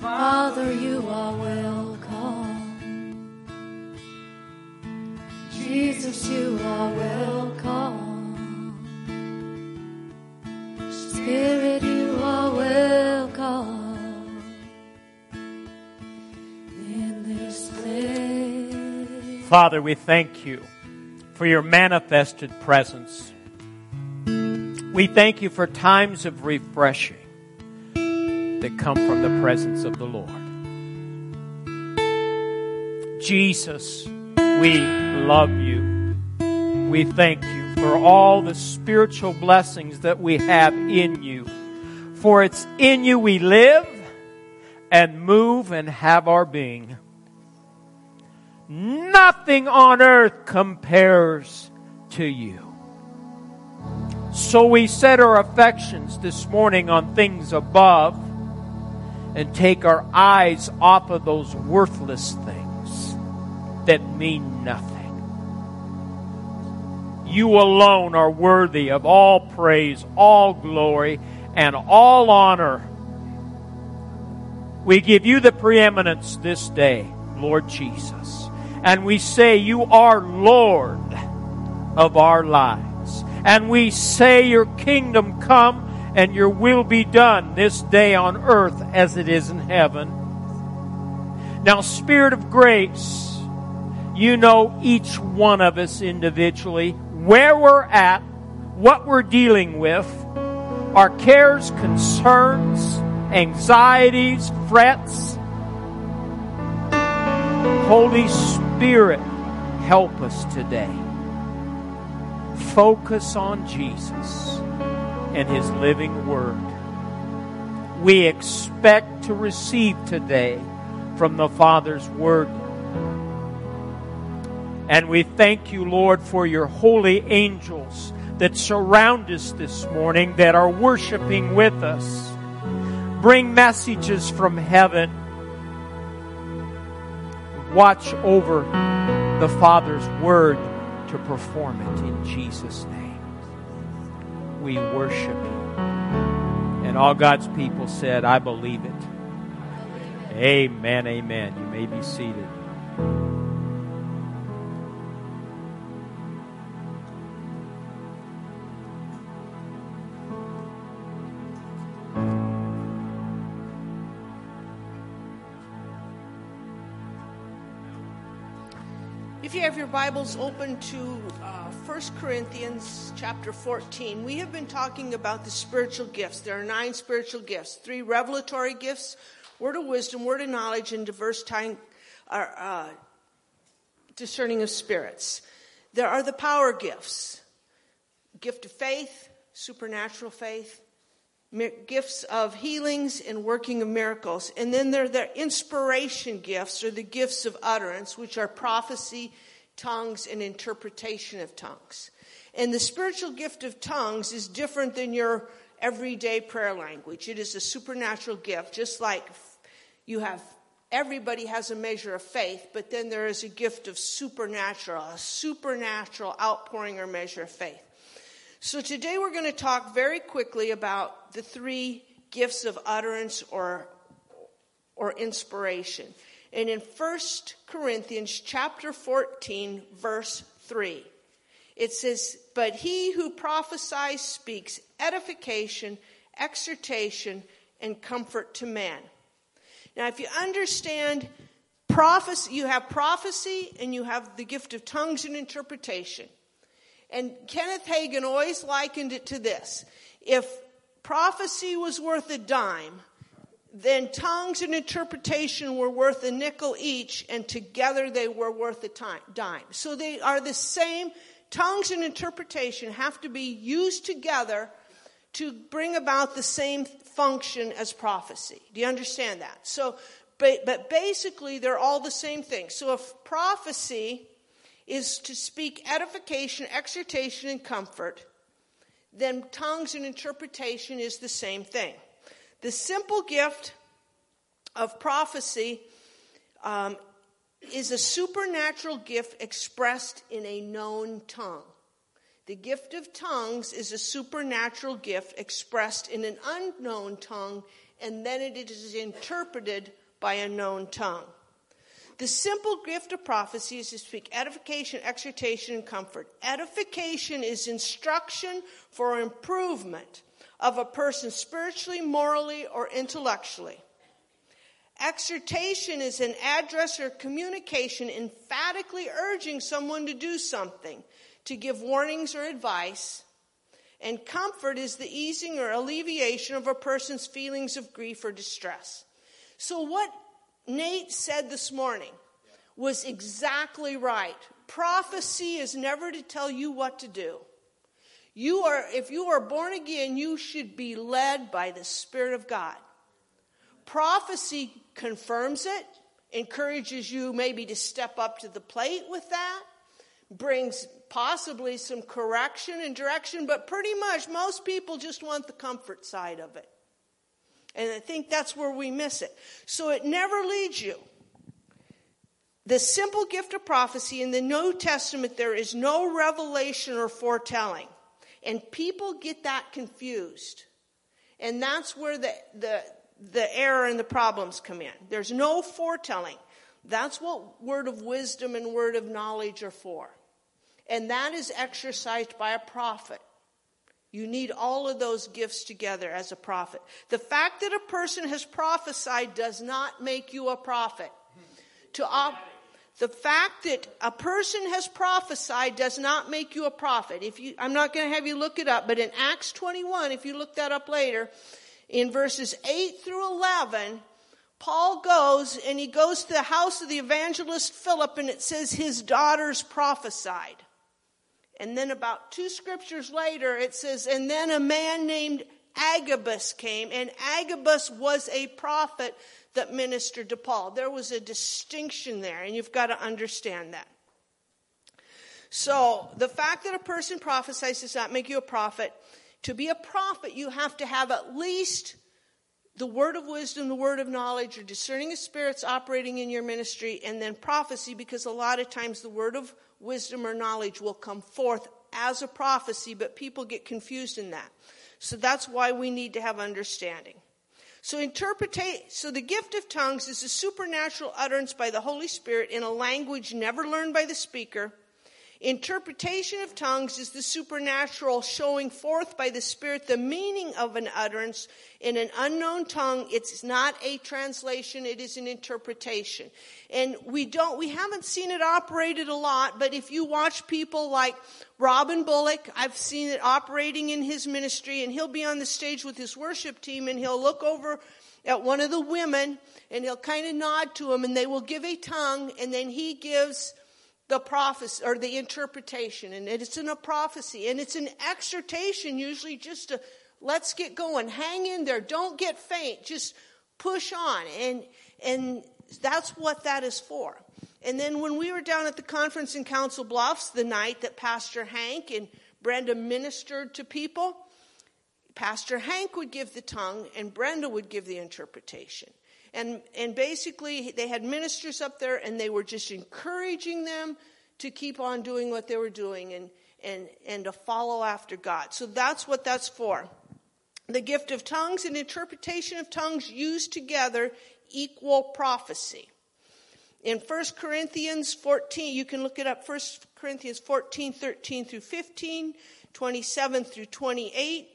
Father, you are welcome. Jesus, you are welcome. Spirit, you are welcome in this place. Father, we thank you for your manifested presence. We thank you for times of refreshing that come from the presence of the Lord. Jesus, we love you. We thank you for all the spiritual blessings that we have in you. For it's in you we live and move and have our being. Nothing on earth compares to you. So we set our affections this morning on things above and take our eyes off of those worthless things that mean nothing. You alone are worthy of all praise, all glory, and all honor. We give you the preeminence this day, Lord Jesus. And we say you are Lord of our lives. And we say your kingdom come and your will be done this day on earth as it is in heaven. Now, Spirit of grace, you know each one of us individually, where we're at, what we're dealing with, our cares, concerns, anxieties, frets. Holy Spirit, help us today. Focus on Jesus and His living Word. We expect to receive today from the Father's Word. And we thank you, Lord, for your holy angels that surround us this morning, that are worshiping with us. Bring messages from heaven. Watch over the Father's Word to perform it in Jesus' name we worship you. And all God's people said, I believe it. Amen, amen. You may be seated. Bibles open to uh, 1 Corinthians chapter 14, we have been talking about the spiritual gifts. There are nine spiritual gifts three revelatory gifts, word of wisdom, word of knowledge, and diverse time, uh, uh, discerning of spirits. There are the power gifts gift of faith, supernatural faith, gifts of healings and working of miracles. And then there are the inspiration gifts or the gifts of utterance, which are prophecy, tongues, and interpretation of tongues. And the spiritual gift of tongues is different than your everyday prayer language. It is a supernatural gift, just like you have everybody has a measure of faith, but then there is a gift of supernatural, a supernatural outpouring or measure of faith. So today we're going to talk very quickly about the three gifts of utterance or, or inspiration. And in 1 Corinthians chapter 14 verse 3, it says, But he who prophesies speaks edification, exhortation, and comfort to man. Now, if you understand prophecy, you have prophecy and you have the gift of tongues and interpretation. And Kenneth Hagin always likened it to this. If prophecy was worth a dime, then tongues and interpretation were worth a nickel each, and together they were worth a dime. So they are the same. Tongues and interpretation have to be used together to bring about the same function as prophecy. Do you understand that? So, but, but basically, they're all the same thing. So if prophecy is to speak edification, exhortation, and comfort, then tongues and interpretation is the same thing. The simple gift of prophecy um, is a supernatural gift expressed in a known tongue. The gift of tongues is a supernatural gift expressed in an unknown tongue, and then it is interpreted by a known tongue. The simple gift of prophecy is to speak edification, exhortation, and comfort. Edification is instruction for improvement of a person spiritually, morally, or intellectually. Exhortation is an address or communication emphatically urging someone to do something, to give warnings or advice. And comfort is the easing or alleviation of a person's feelings of grief or distress. So, what Nate said this morning was exactly right. Prophecy is never to tell you what to do. You are, if you are born again, you should be led by the Spirit of God. Prophecy confirms it, encourages you maybe to step up to the plate with that, brings possibly some correction and direction, but pretty much most people just want the comfort side of it. And I think that's where we miss it. So it never leads you. The simple gift of prophecy in the New Testament, there is no revelation or foretelling. And people get that confused. And that's where the, the, the error and the problems come in. There's no foretelling. That's what word of wisdom and word of knowledge are for. And that is exercised by a prophet. You need all of those gifts together as a prophet. The fact that a person has prophesied does not make you a prophet. To op- the fact that a person has prophesied does not make you a prophet. If you, I'm not going to have you look it up, but in Acts 21, if you look that up later, in verses 8 through 11, Paul goes and he goes to the house of the evangelist Philip and it says his daughters prophesied. And then about two scriptures later, it says, and then a man named Agabus came, and Agabus was a prophet that ministered to Paul. There was a distinction there, and you've got to understand that. So, the fact that a person prophesies does not make you a prophet. To be a prophet, you have to have at least the word of wisdom, the word of knowledge, or discerning of spirits operating in your ministry, and then prophecy, because a lot of times the word of wisdom or knowledge will come forth as a prophecy, but people get confused in that. So that's why we need to have understanding. So interpretate, so the gift of tongues is a supernatural utterance by the Holy Spirit in a language never learned by the speaker Interpretation of tongues is the supernatural showing forth by the Spirit the meaning of an utterance in an unknown tongue. It's not a translation, it is an interpretation. And we don't, we haven't seen it operated a lot, but if you watch people like Robin Bullock, I've seen it operating in his ministry, and he'll be on the stage with his worship team and he'll look over at one of the women and he'll kind of nod to him and they will give a tongue and then he gives the prophecy or the interpretation and it's in a prophecy and it's an exhortation usually just to let's get going. Hang in there. Don't get faint. Just push on. And and that's what that is for. And then when we were down at the conference in council bluffs the night that pastor hank and brenda ministered to people pastor hank would give the tongue and brenda would give the interpretation and, and basically, they had ministers up there and they were just encouraging them to keep on doing what they were doing and, and, and to follow after God. So that's what that's for. The gift of tongues and interpretation of tongues used together equal prophecy. In 1 Corinthians 14, you can look it up, 1 Corinthians 14, 13 through 15, 27 through 28.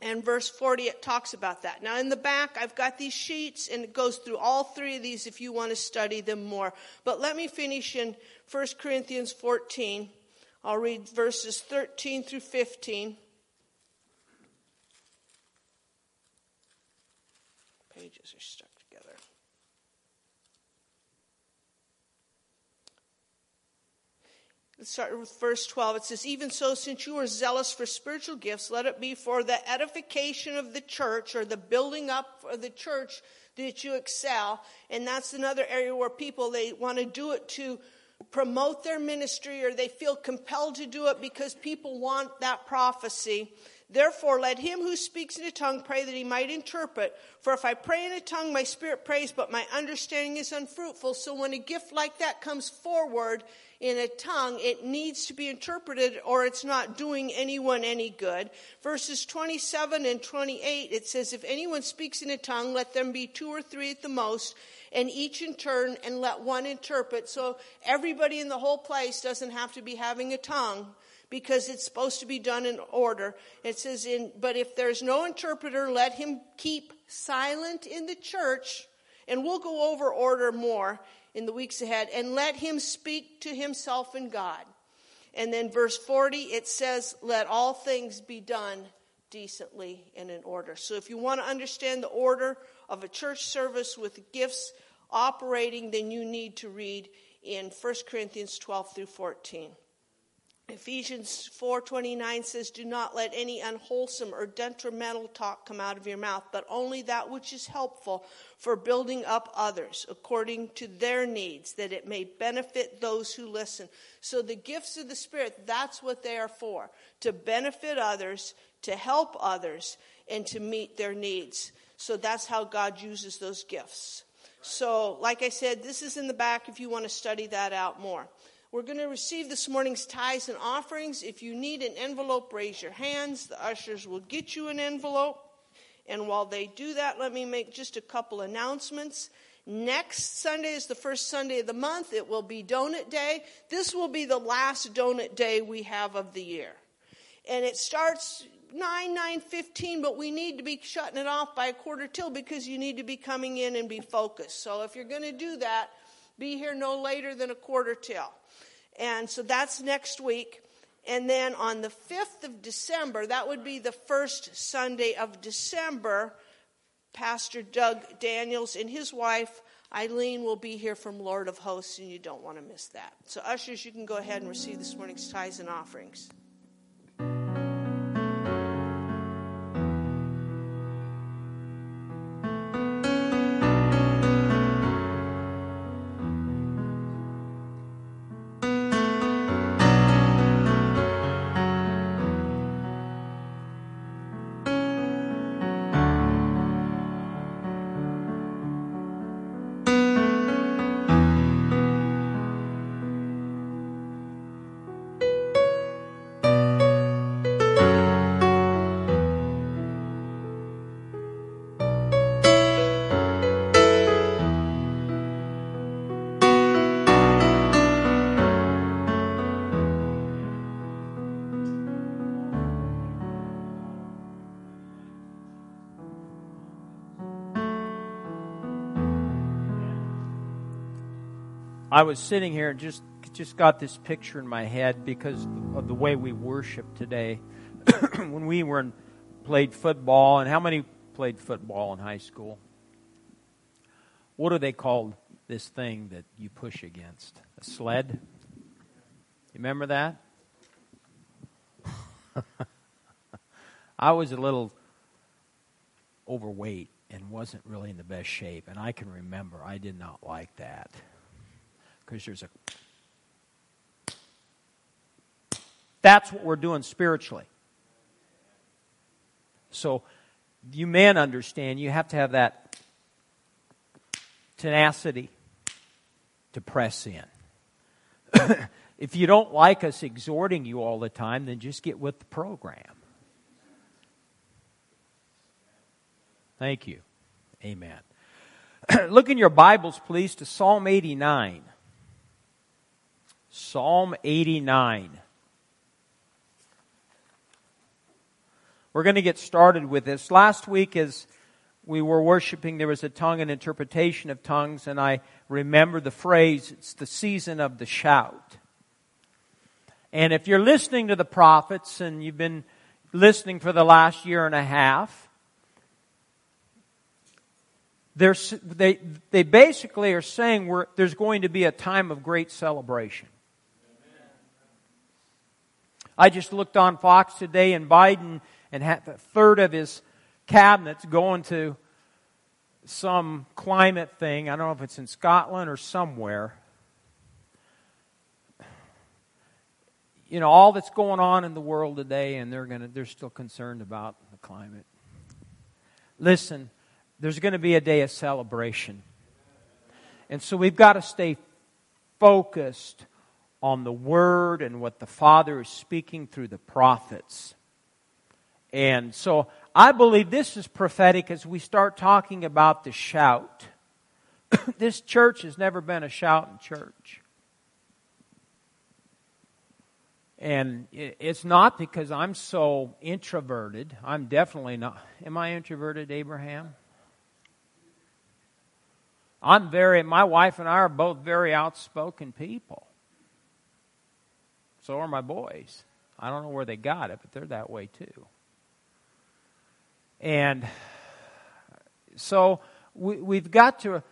And verse 40, it talks about that. Now, in the back, I've got these sheets, and it goes through all three of these if you want to study them more. But let me finish in 1 Corinthians 14. I'll read verses 13 through 15. Pages are stuck. Start with verse 12. It says, Even so, since you are zealous for spiritual gifts, let it be for the edification of the church or the building up of the church that you excel. And that's another area where people, they want to do it to promote their ministry or they feel compelled to do it because people want that prophecy. Therefore, let him who speaks in a tongue pray that he might interpret. For if I pray in a tongue, my spirit prays, but my understanding is unfruitful. So when a gift like that comes forward in a tongue, it needs to be interpreted or it's not doing anyone any good. Verses 27 and 28, it says, If anyone speaks in a tongue, let them be two or three at the most, and each in turn, and let one interpret. So everybody in the whole place doesn't have to be having a tongue because it's supposed to be done in order. It says in, but if there's no interpreter, let him keep silent in the church, and we'll go over order more in the weeks ahead, and let him speak to himself and God. And then verse 40, it says, let all things be done decently and in order. So if you want to understand the order of a church service with gifts operating, then you need to read in 1 Corinthians 12 through 14. Ephesians 4:29 says do not let any unwholesome or detrimental talk come out of your mouth but only that which is helpful for building up others according to their needs that it may benefit those who listen. So the gifts of the spirit that's what they are for to benefit others, to help others and to meet their needs. So that's how God uses those gifts. So like I said this is in the back if you want to study that out more. We're going to receive this morning's tithes and offerings. If you need an envelope, raise your hands. The ushers will get you an envelope. And while they do that, let me make just a couple announcements. Next Sunday is the first Sunday of the month. It will be Donut Day. This will be the last Donut Day we have of the year. And it starts 9, 9, 15, but we need to be shutting it off by a quarter till because you need to be coming in and be focused. So if you're going to do that, be here no later than a quarter till. And so that's next week. And then on the 5th of December, that would be the first Sunday of December, Pastor Doug Daniels and his wife Eileen will be here from Lord of Hosts, and you don't want to miss that. So, ushers, you can go ahead and receive this morning's tithes and offerings. I was sitting here and just just got this picture in my head because of the way we worship today. when we were in, played football, and how many played football in high school? What do they call this thing that you push against? A sled? You remember that? I was a little overweight and wasn't really in the best shape, and I can remember I did not like that because there's a. That's what we're doing spiritually. So, you men understand you have to have that tenacity to press in. if you don't like us exhorting you all the time, then just get with the program. Thank you. Amen. Look in your Bibles, please, to Psalm 89. Psalm 89. We're going to get started with this. Last week, as we were worshiping, there was a tongue and interpretation of tongues, and I remember the phrase, it's the season of the shout. And if you're listening to the prophets and you've been listening for the last year and a half, they, they basically are saying there's going to be a time of great celebration. I just looked on Fox today and Biden and had a third of his cabinets going to some climate thing. I don't know if it's in Scotland or somewhere. you know, all that's going on in the world today, and they're to, they're still concerned about the climate. Listen, there's going to be a day of celebration. And so we've got to stay focused on the Word and what the Father is speaking through the prophets. And so I believe this is prophetic as we start talking about the shout. this church has never been a shouting church. And it's not because I'm so introverted. I'm definitely not. Am I introverted, Abraham? I'm very, my wife and I are both very outspoken people. So are my boys. I don't know where they got it, but they're that way too. And so we, have got to,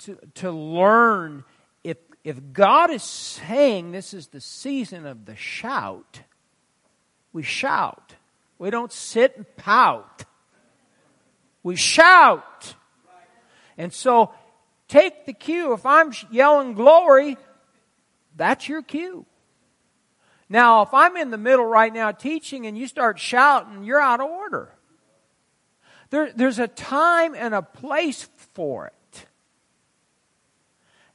to, to learn if, if God is saying this is the season of the shout, we shout. We don't sit and pout. We shout. And so take the cue. If I'm yelling glory, that's your cue. Now, if I'm in the middle right now teaching and you start shouting, you're out of order. There, there's a time and a place for it.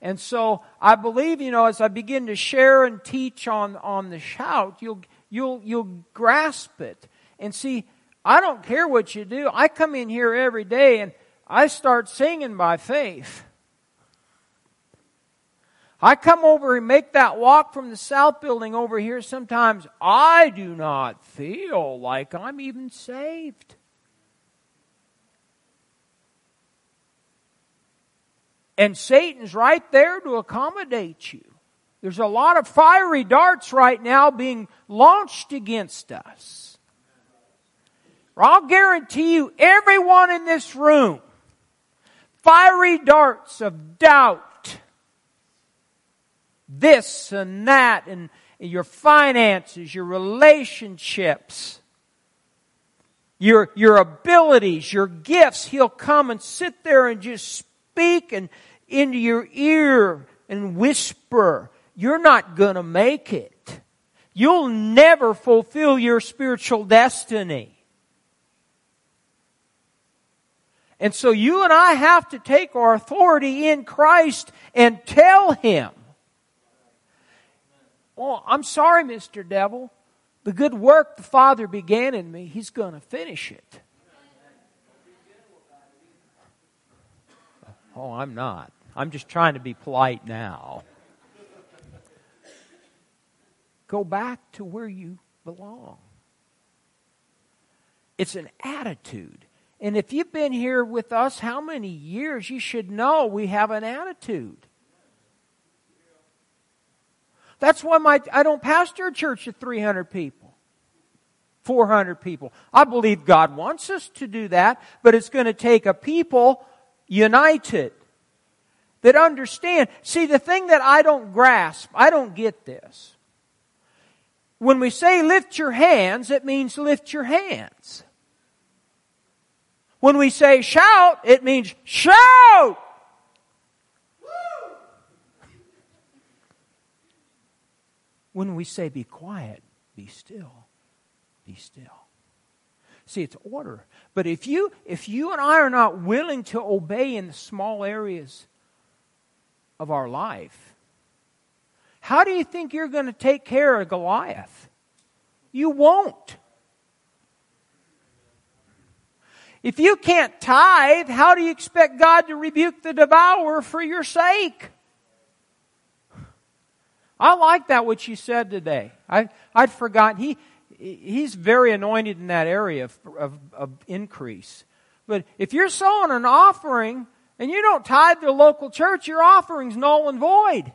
And so I believe, you know, as I begin to share and teach on, on the shout, you'll, you'll, you'll grasp it. And see, I don't care what you do. I come in here every day and I start singing by faith. I come over and make that walk from the south building over here. Sometimes I do not feel like I'm even saved. And Satan's right there to accommodate you. There's a lot of fiery darts right now being launched against us. I'll guarantee you, everyone in this room, fiery darts of doubt, this and that, and your finances, your relationships, your, your abilities, your gifts, he'll come and sit there and just speak and into your ear and whisper, you're not to make it. You'll never fulfill your spiritual destiny. And so you and I have to take our authority in Christ and tell Him, Oh, I'm sorry, Mr. Devil. The good work the Father began in me, He's going to finish it. Oh, I'm not. I'm just trying to be polite now. Go back to where you belong. It's an attitude. And if you've been here with us how many years, you should know we have an attitude. That's why my, I don't pastor a church of 300 people, 400 people. I believe God wants us to do that, but it's going to take a people united that understand. See, the thing that I don't grasp, I don't get this. When we say lift your hands, it means lift your hands. When we say shout, it means shout! When we say be quiet, be still, be still. See, it's order. But if you, if you and I are not willing to obey in the small areas of our life, how do you think you're going to take care of Goliath? You won't. If you can't tithe, how do you expect God to rebuke the devourer for your sake? I like that what you said today. I, I'd forgotten. He, he's very anointed in that area of, of, of increase. But if you're sowing an offering and you don't tithe to the local church, your offering's null and void.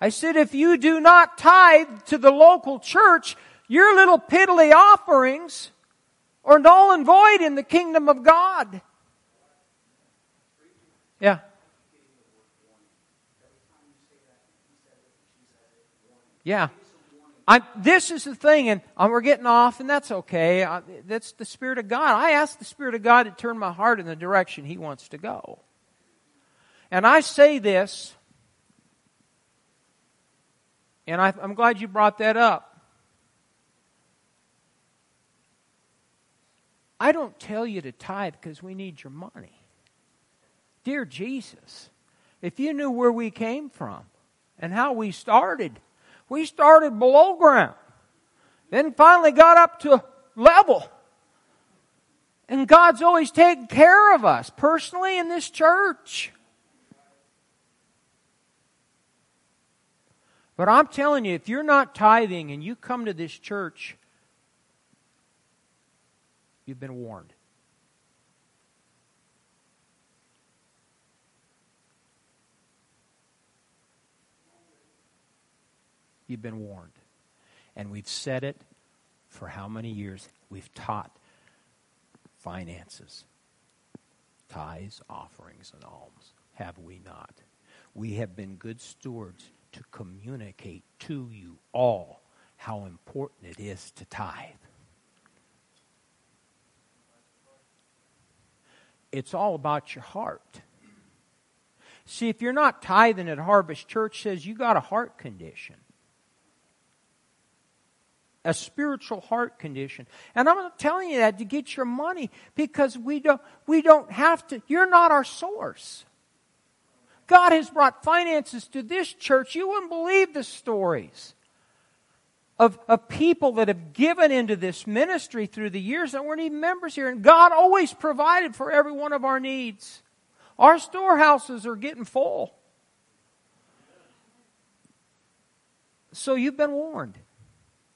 I said, if you do not tithe to the local church, your little piddly offerings are null and void in the kingdom of God. Yeah. Yeah. I, this is the thing, and uh, we're getting off, and that's okay. I, that's the Spirit of God. I ask the Spirit of God to turn my heart in the direction He wants to go. And I say this And I, I'm glad you brought that up. I don't tell you to tithe because we need your money. Dear Jesus, if you knew where we came from and how we started, we started below ground, then finally got up to level. And God's always taken care of us, personally in this church. But I'm telling you, if you're not tithing and you come to this church, you've been warned. You've been warned. And we've said it for how many years? We've taught finances, tithes, offerings, and alms. Have we not? We have been good stewards to communicate to you all how important it is to tithe. It's all about your heart. See, if you're not tithing at Harvest Church, says you got a heart condition a spiritual heart condition. And I'm not telling you that to get your money because we don't, we don't have to. You're not our source. God has brought finances to this church. You wouldn't believe the stories of, of people that have given into this ministry through the years that weren't even members here. And God always provided for every one of our needs. Our storehouses are getting full. So you've been warned.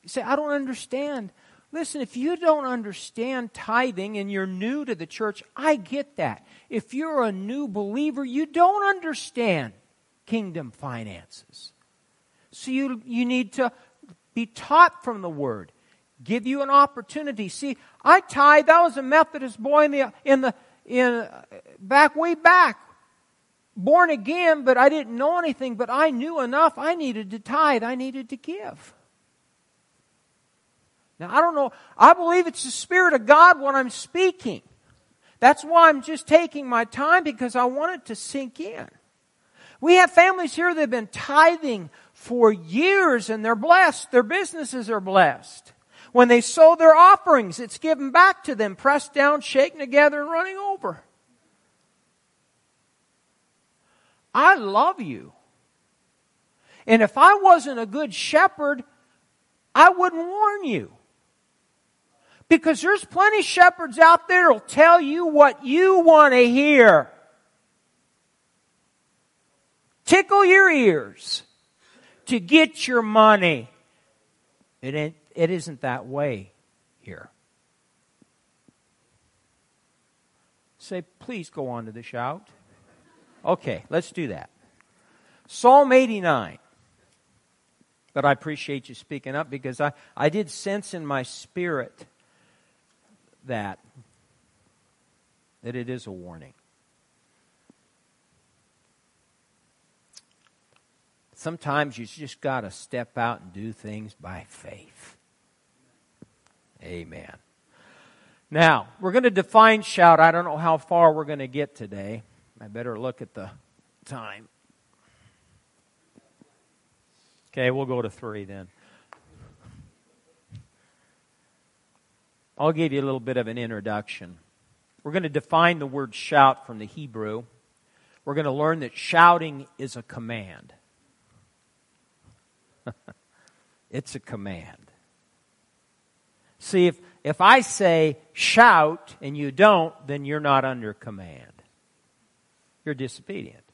You say, I don't understand. Listen, if you don't understand tithing and you're new to the church, I get that. If you're a new believer, you don't understand kingdom finances. So you, you need to be taught from the word. Give you an opportunity. See, I tithe. I was a Methodist boy in the, in the, in, uh, back way back. Born again, but I didn't know anything, but I knew enough. I needed to tithe. I needed to give. Now, I don't know. I believe it's the Spirit of God when I'm speaking. That's why I'm just taking my time because I want it to sink in. We have families here that have been tithing for years and they're blessed. Their businesses are blessed. When they sow their offerings, it's given back to them, pressed down, shaken together, and running over. I love you. And if I wasn't a good shepherd, I wouldn't warn you. Because there's plenty of shepherds out there who'll tell you what you want to hear. Tickle your ears to get your money. It, ain't, it isn't that way here. Say, please go on to the shout. Okay, let's do that. Psalm 89. But I appreciate you speaking up because I, I did sense in my spirit that, that it is a warning. Sometimes you just got to step out and do things by faith. Amen. Now, we're going to define shout. I don't know how far we're going to get today. I better look at the time. Okay, we'll go to three then. I'll give you a little bit of an introduction. We're going to define the word shout from the Hebrew. We're going to learn that shouting is a command. it's a command. See, if, if I say shout and you don't, then you're not under command. You're disobedient.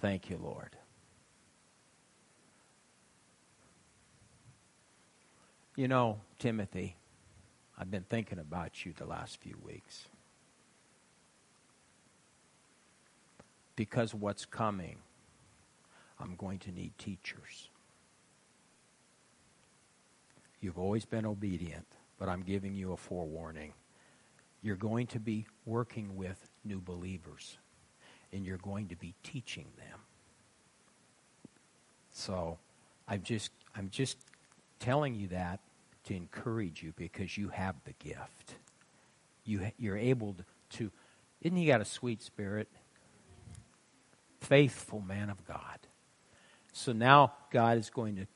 Thank you, Lord. You know, Timothy, I've been thinking about you the last few weeks. Because what's coming, I'm going to need teachers. You've always been obedient, but I'm giving you a forewarning. You're going to be working with new believers, and you're going to be teaching them. So, I'm just I'm just telling you that to encourage you because you have the gift. You, you're able to, isn't he got a sweet spirit? faithful man of God. So now God is going to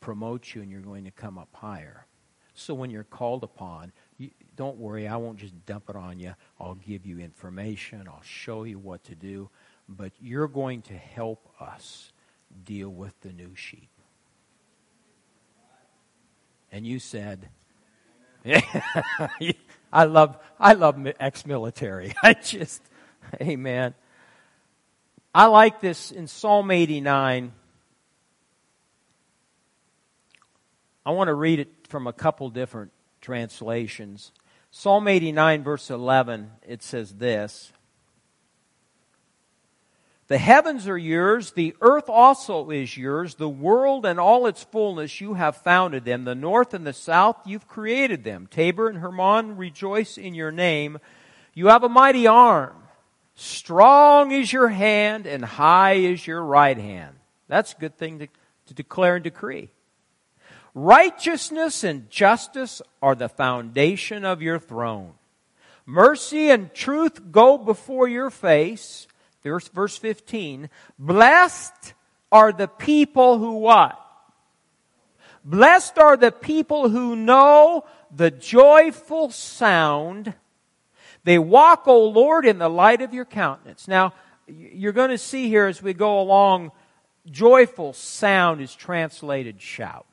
promote you and you're going to come up higher. So when you're called upon, you, don't worry, I won't just dump it on you. I'll give you information, I'll show you what to do, but you're going to help us deal with the new sheep. And you said, I love I love ex-military. I just amen. I like this in Psalm 89. I want to read it from a couple different translations. Psalm 89 verse 11 it says this the heavens are yours, the earth also is yours, the world and all its fullness you have founded them, the north and the south you've created them. Tabor and Hermon rejoice in your name. You have a mighty arm. Strong is your hand and high is your right hand. That's a good thing to, to declare and decree. Righteousness and justice are the foundation of your throne. Mercy and truth go before your face. Verse, verse 15. Blessed are the people who what? Blessed are the people who know the joyful sound. They walk, O Lord, in the light of your countenance. Now, you're going to see here as we go along, joyful sound is translated shout.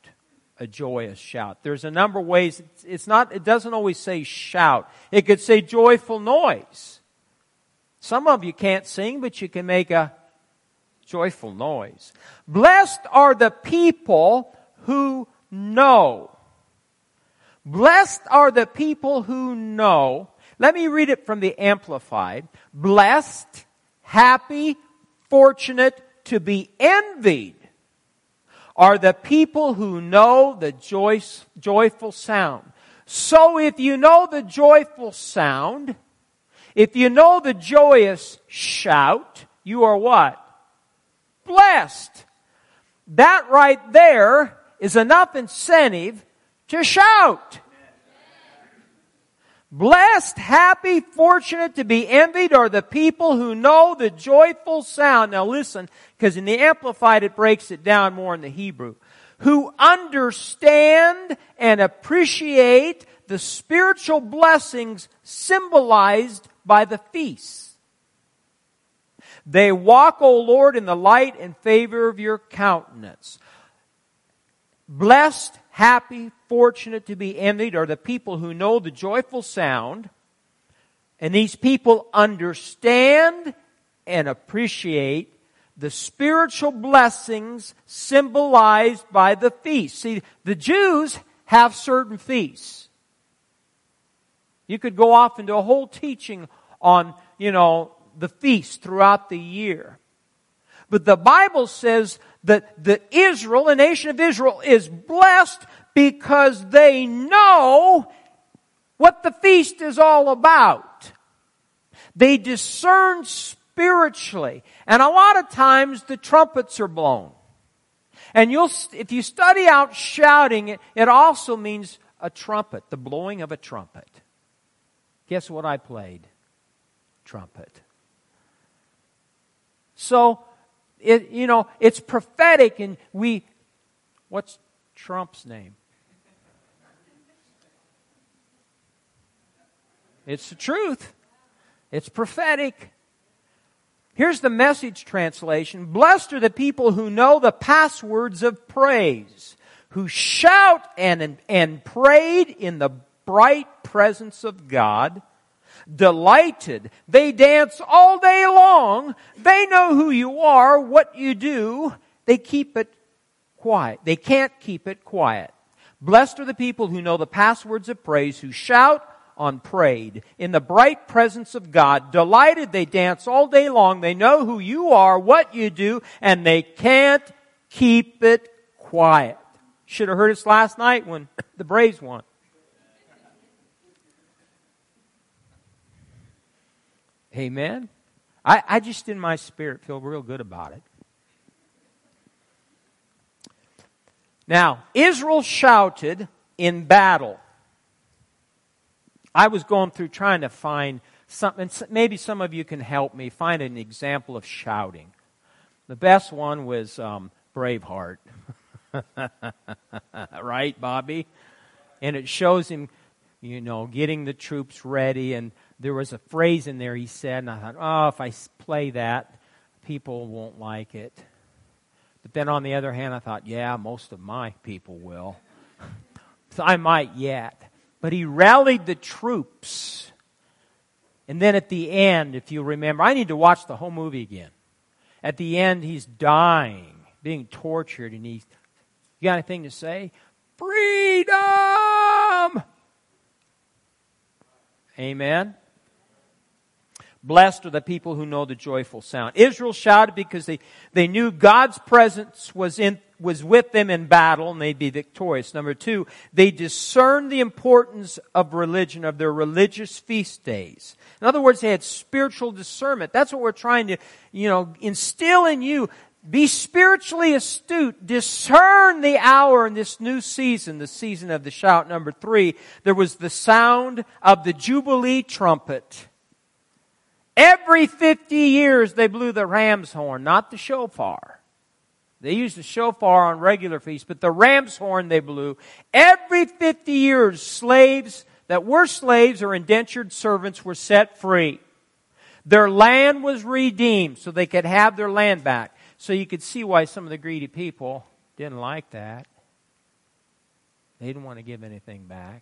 A joyous shout. There's a number of ways. It's not, it doesn't always say shout. It could say joyful noise. Some of you can't sing, but you can make a joyful noise. Blessed are the people who know. Blessed are the people who know. Let me read it from the Amplified. Blessed, happy, fortunate, to be envied are the people who know the joy, joyful sound. So if you know the joyful sound, if you know the joyous shout, you are what? Blessed. That right there is enough incentive to shout. Blessed, happy, fortunate to be envied are the people who know the joyful sound. Now listen, because in the Amplified it breaks it down more in the Hebrew. Who understand and appreciate the spiritual blessings symbolized by the feasts. They walk, O Lord, in the light and favor of your countenance. Blessed, happy, fortunate to be envied are the people who know the joyful sound, and these people understand and appreciate the spiritual blessings symbolized by the feast. See, the Jews have certain feasts. You could go off into a whole teaching on, you know, the feast throughout the year. But the Bible says that the Israel, the nation of Israel, is blessed because they know what the feast is all about. They discern spiritually. And a lot of times the trumpets are blown. And you'll, if you study out shouting, it, also means a trumpet, the blowing of a trumpet. Guess what I played? Trumpet. So, it, you know, it's prophetic and we, what's Trump's name? It's the truth. It's prophetic. Here's the message translation. Blessed are the people who know the passwords of praise, who shout and, and prayed in the bright presence of God, delighted. They dance all day long. They know who you are, what you do. They keep it quiet. They can't keep it quiet. Blessed are the people who know the passwords of praise, who shout on prayed in the bright presence of God. Delighted, they dance all day long. They know who you are, what you do, and they can't keep it quiet. Should have heard us last night when the Braves won. Amen. I, I just in my spirit feel real good about it. Now, Israel shouted in battle. I was going through trying to find something. Maybe some of you can help me find an example of shouting. The best one was um, Braveheart. right, Bobby? And it shows him, you know, getting the troops ready. And there was a phrase in there he said, and I thought, oh, if I play that, people won't like it. But then on the other hand, I thought, yeah, most of my people will. so I might yet. But he rallied the troops. And then at the end, if you remember, I need to watch the whole movie again. At the end, he's dying, being tortured, and he's, you got anything to say? Freedom! Amen. Blessed are the people who know the joyful sound. Israel shouted because they, they knew God's presence was in, was with them in battle and they'd be victorious. Number two, they discerned the importance of religion, of their religious feast days. In other words, they had spiritual discernment. That's what we're trying to, you know, instill in you. Be spiritually astute. Discern the hour in this new season, the season of the shout. Number three, there was the sound of the Jubilee trumpet. Every 50 years they blew the ram's horn, not the shofar. They used the shofar on regular feasts, but the ram's horn they blew. Every 50 years, slaves that were slaves or indentured servants were set free. Their land was redeemed so they could have their land back. So you could see why some of the greedy people didn't like that. They didn't want to give anything back.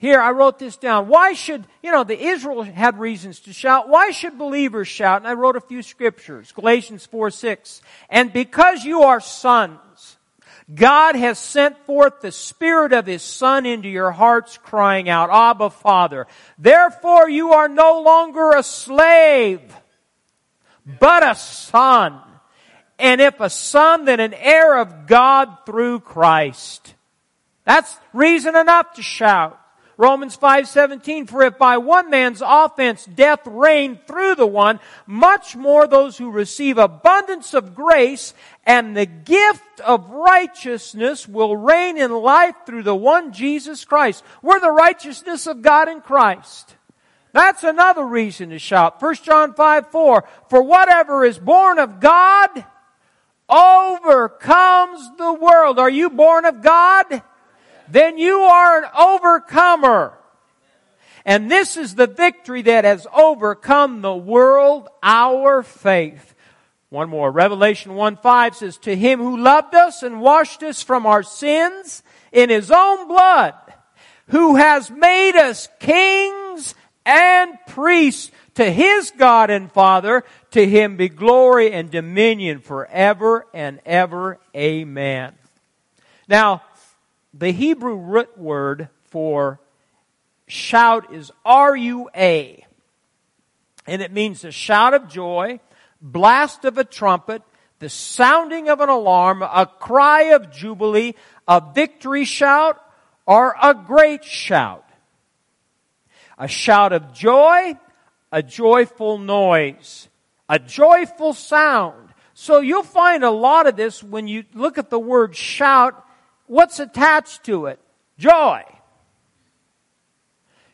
Here, I wrote this down. Why should, you know, the Israel had reasons to shout. Why should believers shout? And I wrote a few scriptures. Galatians 4, 6. And because you are sons, God has sent forth the Spirit of His Son into your hearts crying out, Abba Father. Therefore you are no longer a slave, but a son. And if a son, then an heir of God through Christ. That's reason enough to shout. Romans 5:17 for if by one man's offense death reigned through the one much more those who receive abundance of grace and the gift of righteousness will reign in life through the one Jesus Christ. We're the righteousness of God in Christ. That's another reason to shout. 1 John 5 4 For whatever is born of God overcomes the world. Are you born of God? Then you are an overcomer. And this is the victory that has overcome the world, our faith. One more. Revelation 1 5 says, To him who loved us and washed us from our sins in his own blood, who has made us kings and priests to his God and Father, to him be glory and dominion forever and ever. Amen. Now, the Hebrew root word for shout is R-U-A. And it means a shout of joy, blast of a trumpet, the sounding of an alarm, a cry of jubilee, a victory shout, or a great shout. A shout of joy, a joyful noise, a joyful sound. So you'll find a lot of this when you look at the word shout what's attached to it? Joy.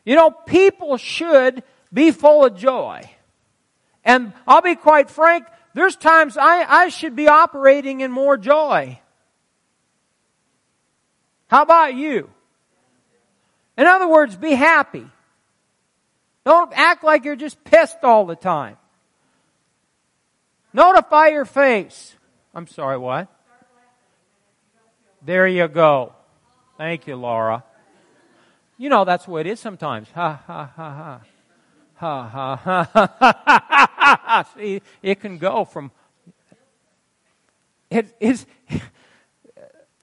You know, people should be full of joy. And I'll be quite frank, there's times I, I should be operating in more joy. How about you? In other words, be happy. Don't act like you're just pissed all the time. Notify your face. I'm sorry, what? There you go. Thank you, Laura. You know, that's what it is sometimes. Ha, ha, ha, ha. Ha, ha, ha, ha, ha, ha. ha. See, it can go from. It is.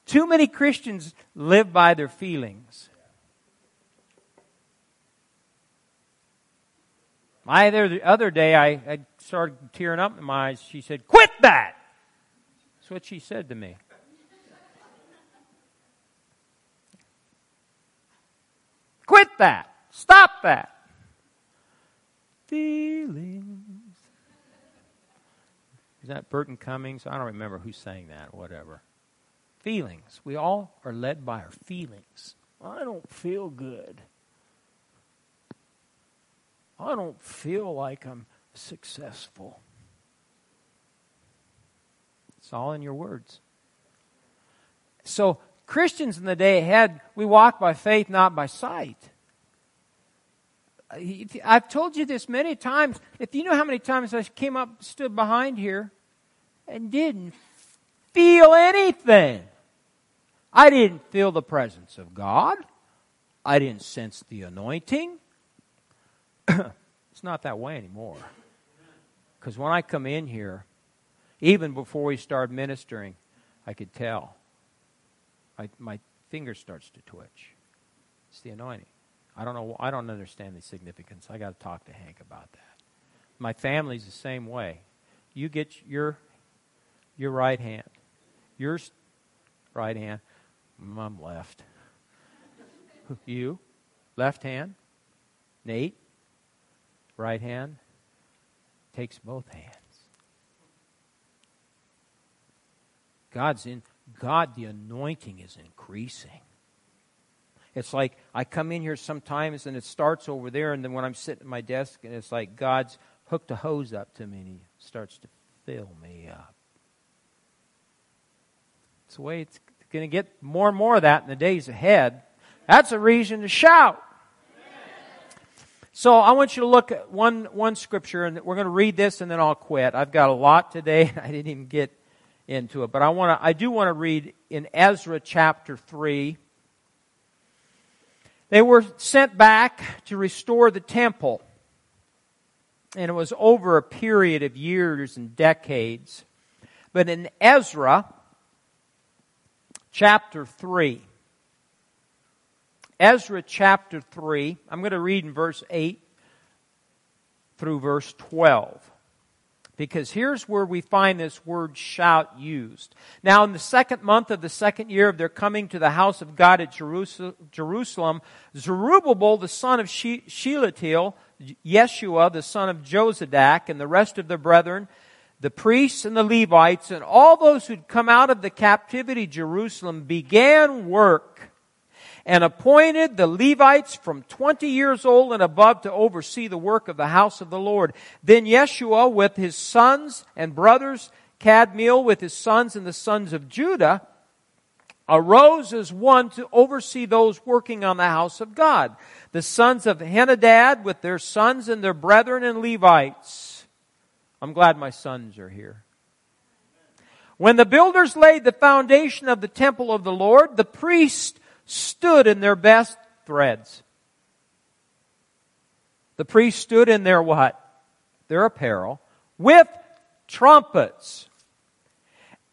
Too many Christians live by their feelings. Other, the other day, I, I started tearing up in my eyes. She said, Quit that! That's what she said to me. Quit that. Stop that. Feelings. Is that Burton Cummings? I don't remember who sang that, whatever. Feelings. We all are led by our feelings. I don't feel good. I don't feel like I'm successful. It's all in your words. So, Christians in the day ahead, we walk by faith, not by sight. Uh, I've told you this many times. If you know how many times I came up, stood behind here, and didn't feel anything. I didn't feel the presence of God. I didn't sense the anointing. it's not that way anymore. Because when I come in here, even before we start ministering, I could tell. I, my finger starts to twitch. It's the anointing. I don't know. I don't understand the significance. I got to talk to Hank about that. My family's the same way. You get your your right hand, your right hand. Mom left. you, left hand. Nate, right hand. Takes both hands. God's in. God, the anointing is increasing. It's like I come in here sometimes and it starts over there, and then when I'm sitting at my desk, and it's like God's hooked a hose up to me and He starts to fill me up. It's the way it's going to get more and more of that in the days ahead. That's a reason to shout. So I want you to look at one, one scripture, and we're going to read this, and then I'll quit. I've got a lot today. I didn't even get into it, but I want to. I do want to read in Ezra chapter three. They were sent back to restore the temple. And it was over a period of years and decades. But in Ezra chapter 3, Ezra chapter 3, I'm going to read in verse 8 through verse 12. Because here's where we find this word shout used. Now, in the second month of the second year of their coming to the house of God at Jerusalem, Zerubbabel, the son of Shealtiel, Yeshua, the son of Jozadak, and the rest of the brethren, the priests and the Levites, and all those who'd come out of the captivity Jerusalem began work and appointed the Levites from 20 years old and above to oversee the work of the house of the Lord. Then Yeshua with his sons and brothers, Kadmiel with his sons and the sons of Judah, arose as one to oversee those working on the house of God. The sons of Henadad with their sons and their brethren and Levites. I'm glad my sons are here. When the builders laid the foundation of the temple of the Lord, the priest stood in their best threads. The priests stood in their what? Their apparel with trumpets.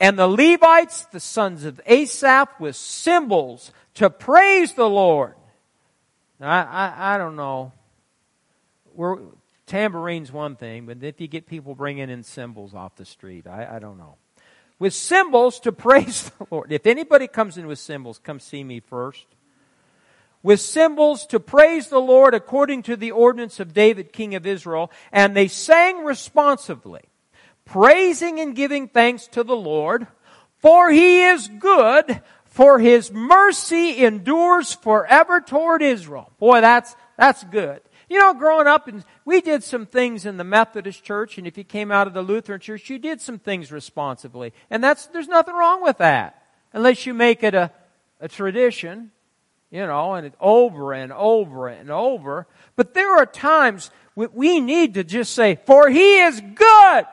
And the Levites, the sons of Asaph, with cymbals to praise the Lord. Now, I, I, I don't know. We're, tambourine's one thing, but if you get people bringing in cymbals off the street, I, I don't know with cymbals to praise the Lord. If anybody comes in with cymbals, come see me first. With cymbals to praise the Lord according to the ordinance of David, king of Israel. And they sang responsively, praising and giving thanks to the Lord, for he is good, for his mercy endures forever toward Israel. Boy, that's, that's good. You know, growing up, and we did some things in the Methodist church, and if you came out of the Lutheran church, you did some things responsibly. And that's, there's nothing wrong with that. Unless you make it a, a tradition, you know, and over and over and over. But there are times we need to just say, for he is good,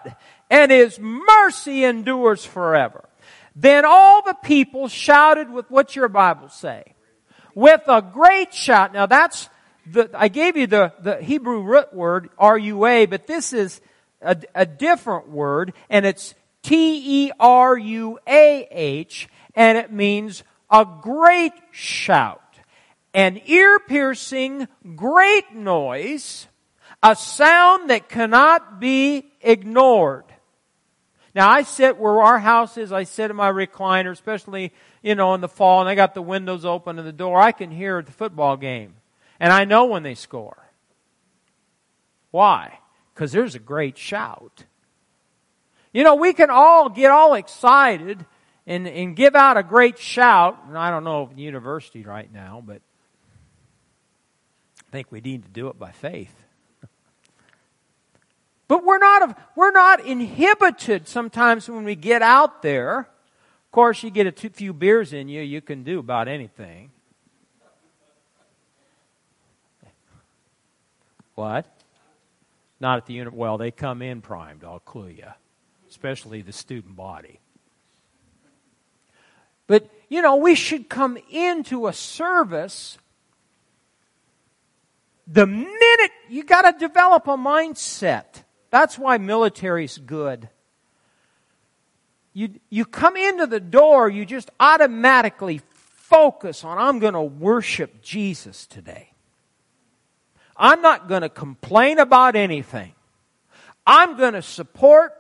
and his mercy endures forever. Then all the people shouted with what your Bible say? With a great shout. Now that's, the, I gave you the, the Hebrew root word, R-U-A, but this is a, a different word, and it's T-E-R-U-A-H, and it means a great shout, an ear-piercing, great noise, a sound that cannot be ignored. Now I sit where our house is, I sit in my recliner, especially, you know, in the fall, and I got the windows open and the door. I can hear the football game. And I know when they score. Why? Because there's a great shout. You know, we can all get all excited and, and give out a great shout. And I don't know university right now, but I think we need to do it by faith. But we're not, we're not inhibited sometimes when we get out there. Of course, you get a few beers in you, you can do about anything. What? Not at the unit. Well, they come in primed, I'll clue you, especially the student body. But, you know, we should come into a service the minute you got to develop a mindset. That's why military's good. You, you come into the door, you just automatically focus on, I'm going to worship Jesus today. I'm not going to complain about anything. I'm going to support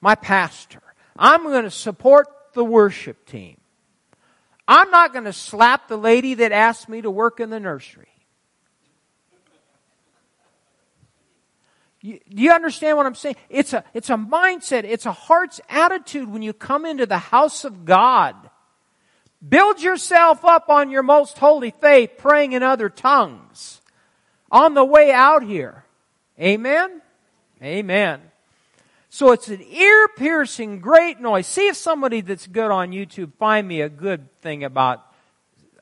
my pastor. I'm going to support the worship team. I'm not going to slap the lady that asked me to work in the nursery. You, do you understand what I'm saying? It's a, it's a mindset. It's a heart's attitude when you come into the house of God. Build yourself up on your most holy faith, praying in other tongues on the way out here. Amen? Amen. So it's an ear piercing great noise. See if somebody that's good on YouTube find me a good thing about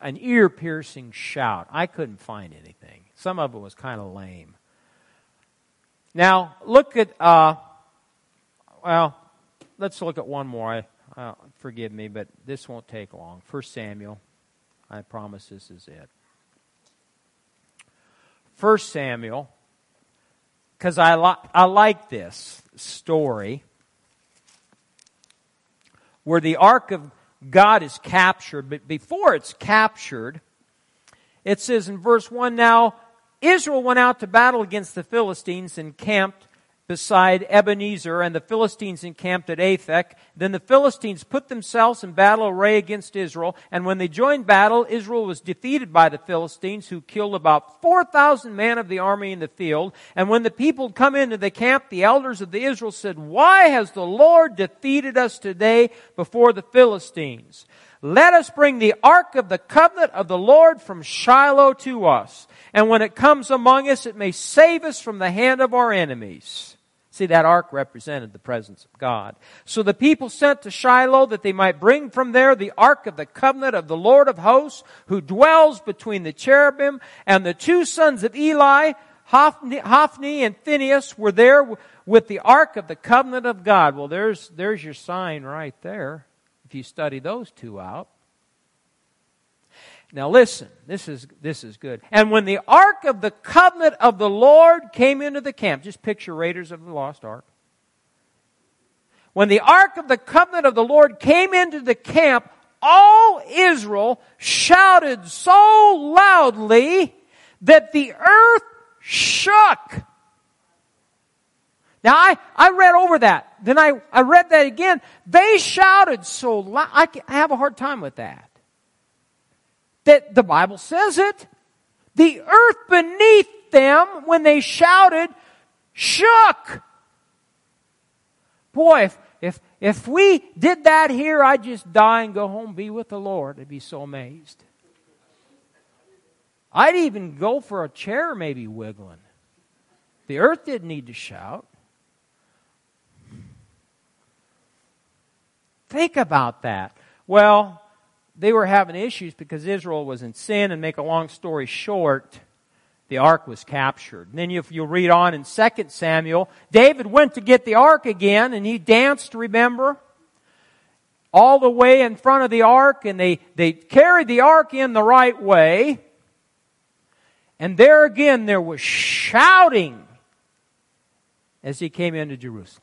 an ear piercing shout. I couldn't find anything. Some of it was kind of lame. Now, look at, uh, well, let's look at one more. I, uh, forgive me, but this won't take long. First Samuel. I promise this is it. First Samuel, because I, li- I like this story where the ark of God is captured, but before it's captured, it says in verse 1 Now Israel went out to battle against the Philistines and camped beside Ebenezer, and the Philistines encamped at Aphek. Then the Philistines put themselves in battle array against Israel, and when they joined battle, Israel was defeated by the Philistines, who killed about 4,000 men of the army in the field. And when the people come into the camp, the elders of the Israel said, Why has the Lord defeated us today before the Philistines? Let us bring the ark of the covenant of the Lord from Shiloh to us. And when it comes among us, it may save us from the hand of our enemies. See, that ark represented the presence of God. So the people sent to Shiloh that they might bring from there the ark of the covenant of the Lord of hosts, who dwells between the cherubim, and the two sons of Eli, Hophni, and Phinehas, were there with the ark of the covenant of God. Well, there's, there's your sign right there, if you study those two out. Now listen, this is, this is good. And when the ark of the covenant of the Lord came into the camp, just picture Raiders of the Lost Ark. When the ark of the covenant of the Lord came into the camp, all Israel shouted so loudly that the earth shook. Now I, I read over that. Then I, I read that again. They shouted so loud. I, I have a hard time with that that the Bible says it. The earth beneath them, when they shouted, shook. Boy, if, if, if we did that here, I'd just die and go home be with the Lord. I'd be so amazed. I'd even go for a chair maybe wiggling. The earth didn't need to shout. Think about that. Well, they were having issues because Israel was in sin, and make a long story short, the ark was captured. And then if you read on in 2 Samuel, David went to get the ark again, and he danced, remember? All the way in front of the ark, and they, they carried the ark in the right way. And there again, there was shouting as he came into Jerusalem.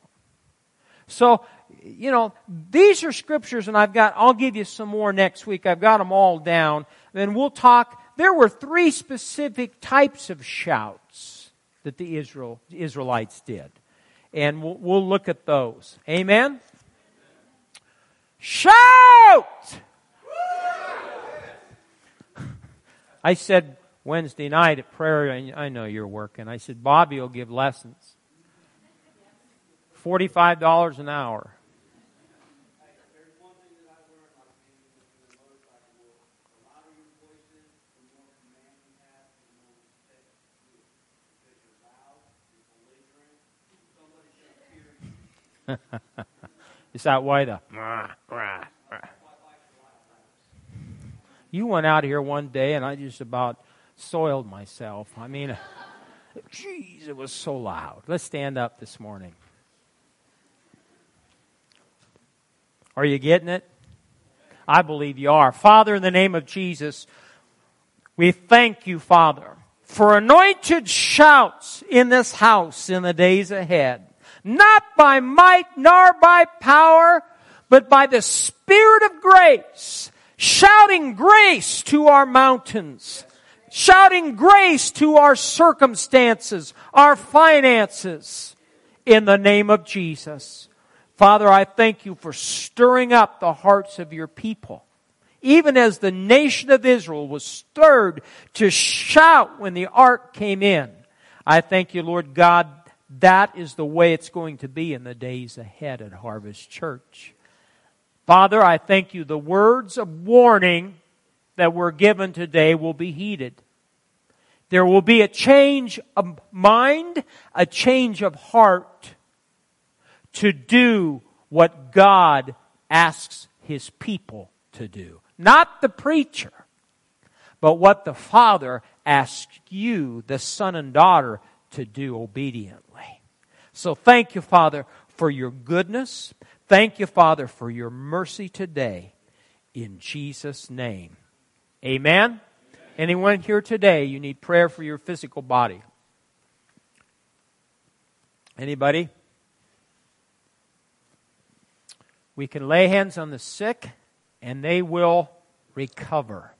So you know, these are scriptures, and I've got, I'll give you some more next week. I've got them all down. And we'll talk. There were three specific types of shouts that the Israel, Israelites did. And we'll, we'll look at those. Amen? Shout! I said Wednesday night at prayer, I know you're working. I said, Bobby will give lessons. $45 an hour. Is that why the. You went out here one day and I just about soiled myself. I mean, jeez, it was so loud. Let's stand up this morning. Are you getting it? I believe you are. Father, in the name of Jesus, we thank you, Father, for anointed shouts in this house in the days ahead. Not by might nor by power, but by the Spirit of grace, shouting grace to our mountains, shouting grace to our circumstances, our finances, in the name of Jesus. Father, I thank you for stirring up the hearts of your people. Even as the nation of Israel was stirred to shout when the ark came in. I thank you, Lord God, that is the way it's going to be in the days ahead at Harvest Church. Father, I thank you. The words of warning that were given today will be heeded. There will be a change of mind, a change of heart to do what God asks his people to do. Not the preacher, but what the Father asks you, the son and daughter, to do obediently. So thank you, Father, for your goodness. Thank you, Father, for your mercy today. In Jesus' name. Amen. Anyone here today, you need prayer for your physical body? Anybody? We can lay hands on the sick and they will recover.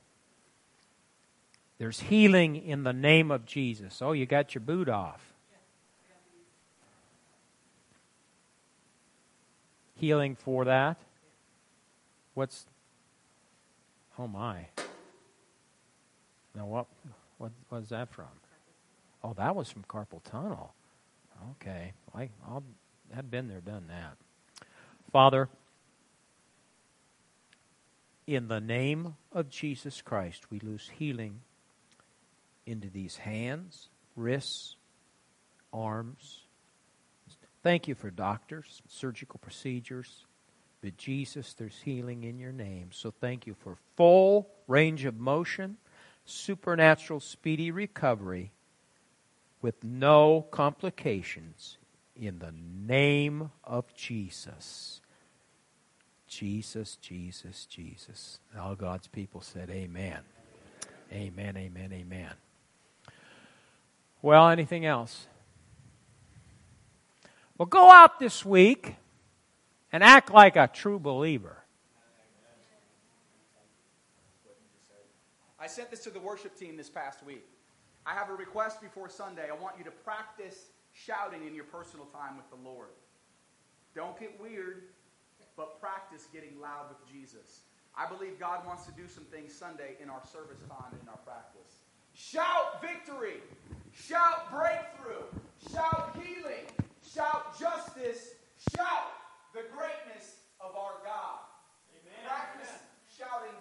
There's healing in the name of Jesus. Oh, you got your boot off. Healing for that. What's. Oh, my. Now, what, what was that from? Oh, that was from carpal tunnel. Okay. I, I'll, I've been there, done that. Father, in the name of Jesus Christ, we lose healing into these hands, wrists, arms. Thank you for doctors, surgical procedures. But Jesus, there's healing in your name. So thank you for full range of motion, supernatural speedy recovery with no complications in the name of Jesus. Jesus, Jesus, Jesus. All God's people said, Amen. Amen, amen, amen. Well, anything else? Well, go out this week and act like a true believer. I sent this to the worship team this past week. I have a request before Sunday. I want you to practice shouting in your personal time with the Lord. Don't get weird but practice getting loud with Jesus. I believe God wants to do some things Sunday in our service time and in our practice. Shout victory! Shout breakthrough. Shout healing. Shout justice. Shout the greatness of our God. Amen. Practice Amen. shouting